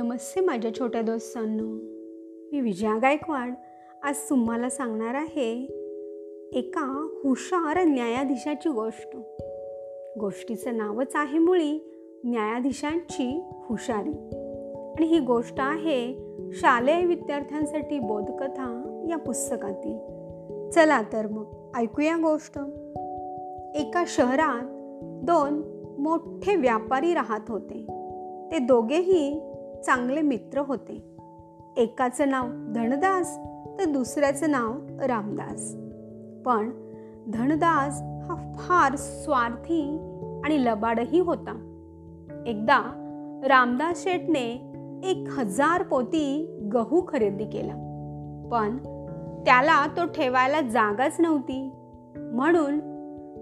नमस्ते माझ्या छोट्या दोस्तांनो. मी विजया गायकवाड. आज तुम्हाला सांगणार आहे एका हुशार न्यायाधीशाची गोष्ट. गोष्टीचं नावच आहे मुळी न्यायाधीशांची हुशारी. आणि ही गोष्ट आहे शालेय विद्यार्थ्यांसाठी बोधकथा या पुस्तकातील. चला तर मग ऐकूया गोष्ट. एका शहरात दोन मोठे व्यापारी राहत होते. ते दोघेही चांगले मित्र होते. एकाचं नाव धनदास तर दुसऱ्याचं नाव रामदास. पण धनदास हा फार स्वार्थी आणि लबाडही होता. एकदा रामदास शेठने एक हजार पोती गहू खरेदी केला. पण त्याला तो ठेवायला जागाच नव्हती. म्हणून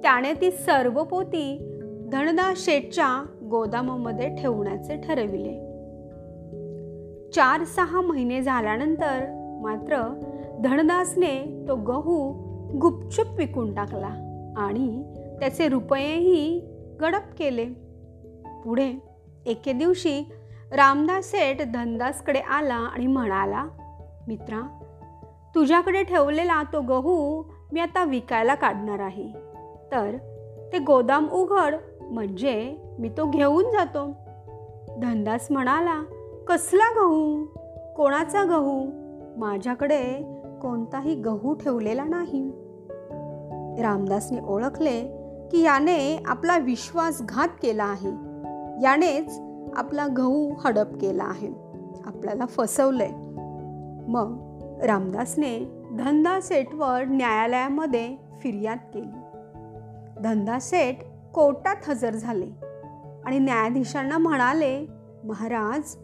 त्याने ती सर्व पोती धनदास शेठच्या गोदामामध्ये ठेवण्याचे ठरविले. चार सहा महिने झाल्यानंतर मात्र धनदासने तो गहू गुपचूप विकून टाकला आणि त्याचे रुपयेही गडप केले. पुढे एके दिवशी रामदास सेठ धनदासकडे आला आणि म्हणाला मित्रा तुझ्याकडे ठेवलेला तो गहू मी आता विकायला काढणार आहे. तर ते गोदाम उघड म्हणजे मी तो घेऊन जातो. धनदास म्हणाला कसला गहू? कोणाचा गहू? माझ्याकडे कोणताही गहू ठेवलेला नाही. रामदासने ओळखले की याने आपला विश्वासघात केला आहे. यानेच आपला गहू हडप केला आहे. आपल्याला फसवलंय. मग रामदासने धंदा सेठवर न्यायालयामध्ये फिर्याद केली. धंदा सेठ कोर्टात हजर झाले आणि न्यायाधीशांना म्हणाले महाराज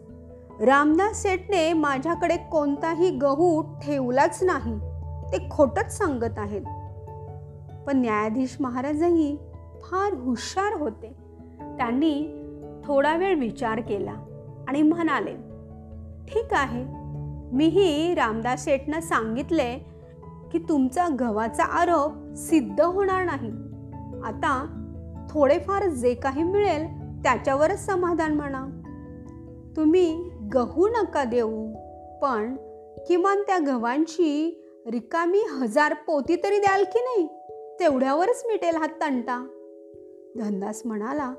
रामदास सेठने माझ्याकडे कोणताही गहू ठेवलाच नाही. ते खोटच सांगत आहेत. पण न्यायाधीश महाराजही फार हुशार होते. त्यांनी थोडा वेळ विचार केला आणि म्हणाले ठीक आहे. मीही रामदास शेठनं सांगितले की तुमचा गव्हाचा आरोप सिद्ध होणार नाही. आता थोडेफार जे काही मिळेल त्याच्यावरच समाधान म्हणा. तुम्ही गहू नका देऊ. पण किमान त्या गव्हांची रिकामी हजार पोती तरी द्याल की नाही? तेवढ्यावरच मिटेल हा तंटा. धनदास म्हणाला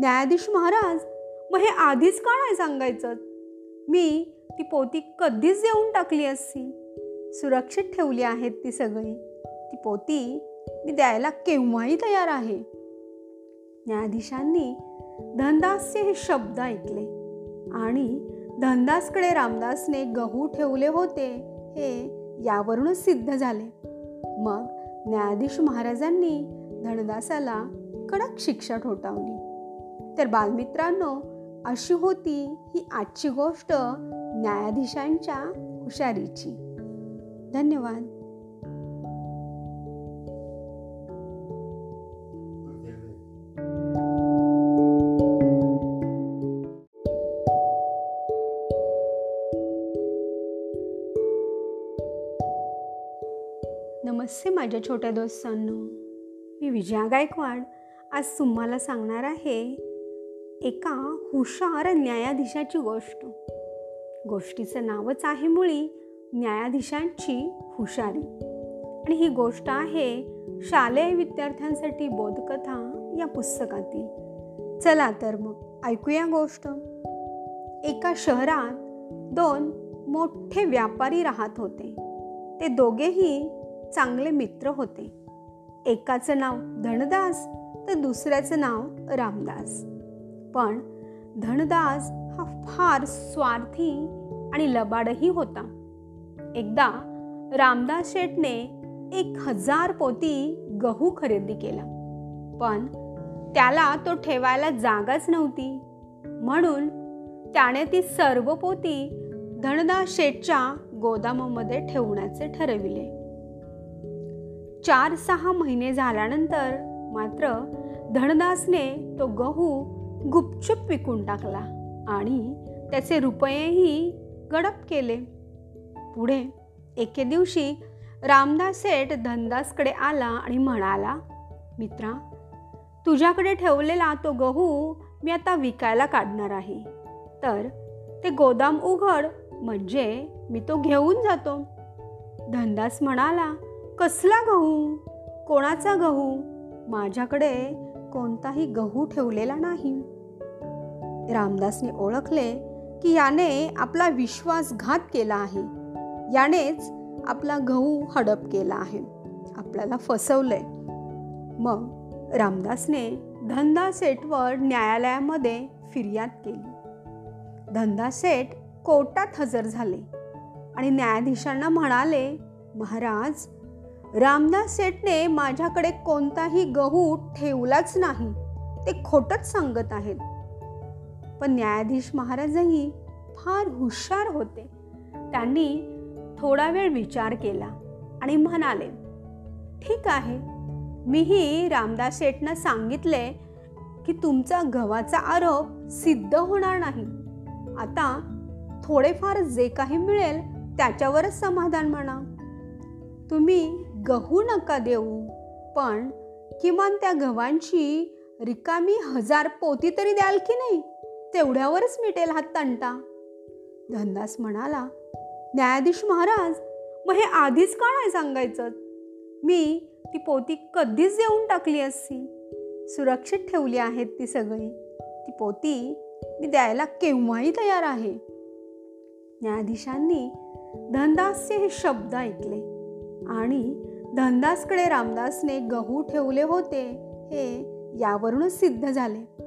न्यायाधीश महाराज मग हे आधीच का नाही सांगायचं? मी ती पोती कधीच देऊन टाकली असती. सुरक्षित ठेवली आहेत ती सगळी. ती पोती मी द्यायला केव्हाही तयार आहे. न्यायाधीशांनी धनदासचे हे शब्द ऐकले आणि धनदासकडे रामदासने गहू ठेवले होते हे यावरूनच सिद्ध झाले. मग न्यायाधीश महाराजांनी धनदासाला कडक शिक्षा ठोठावली. तर बालमित्रांनो अशी होती ही आजची गोष्ट न्यायाधीशांच्या हुशारीची. धन्यवाद. नमस्ते माझ्या छोट्या दोस्तांनो. मी विजया गायकवाड. आज तुम्हाला सांगणार आहे एका हुशार न्यायाधीशाची गोष्ट. गोष्टीचं नावच आहे मुळी न्यायाधीशांची हुशारी. आणि ही गोष्ट आहे शालेय विद्यार्थ्यांसाठी बोधकथा या पुस्तकातील. चला तर मग ऐकूया गोष्ट. एका शहरात दोन मोठे व्यापारी राहत होते. ते दोघेही चांगले मित्र होते. एकाचं नाव धनदास तर दुसऱ्याचं नाव रामदास. पण धनदास हा फार स्वार्थी आणि लबाडही होता. एकदा रामदास शेठने एक हजार पोती गहू खरेदी केला. पण त्याला तो ठेवायला जागाच नव्हती. म्हणून त्याने ती सर्व पोती धनदास शेठच्या गोदामामध्ये ठेवण्याचे ठरविले. चार सहा महिने झाल्यानंतर मात्र धनदासने तो गहू गुपचूप विकून टाकला आणि त्याचे रुपयेही गडप केले. पुढे एके दिवशी रामदास सेठ धनदासकडे आला आणि म्हणाला मित्रा तुझ्याकडे ठेवलेला तो गहू मी आता विकायला काढणार आहे. तर ते गोदाम उघड म्हणजे मी तो घेऊन जातो. धनदास म्हणाला कसला गहू? कोणाचा गहू? माझ्याकडे कोणताही गहू ठेवलेला नाही. रामदासने ओळखले की याने आपला विश्वासघात केला आहे. यानेच आपला गहू हडप केला आहे. आपल्याला फसवलंय. मग रामदासने धंदा सेठवर न्यायालयामध्ये फिर्याद केली. धंदा सेठ कोर्टात हजर झाले आणि न्यायाधीशांना म्हणाले महाराज रामदास सेठने माझ्याकडे कोणताही गहू ठेवलाच नाही ते खोटच सांगत आहेत. पण न्यायाधीश महाराजही फार हुशार होते. त्यांनी थोडा वेळ विचार केला आणि म्हणाले ठीक आहे मीही रामदास शेठनं सांगितले की तुमचा गव्हाचा आरोप सिद्ध होणार नाही. आता थोडेफार जे काही मिळेल त्याच्यावरच समाधान म्हणा. तुम्ही गहू नका देऊ. पण किमान त्या गव्हांची रिकामी हजार पोती तरी द्याल की नाही? तेवढ्यावरच मिटेल हा तंटा. धनदास म्हणाला न्यायाधीश महाराज मग हे आधीच का नाही सांगायचं? मी ती पोती कधीच देऊन टाकली असती. सुरक्षित ठेवली आहेत ती सगळी. ती पोती मी द्यायला केव्हाही तयार आहे. न्यायाधीशांनी धनदासचे हे शब्द ऐकले आणि धनदासकडे रामदासने गहू ठेवले होते हे यावरूनच सिद्ध झाले.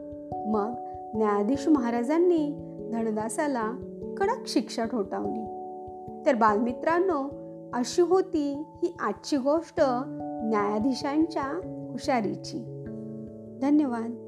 मग न्यायाधीश महाराजांनी धनदासाला कडक शिक्षा ठोठावली. तर बालमित्रांनो अशी होती ही आजची गोष्ट न्यायाधीशांच्या हुशारीची. धन्यवाद.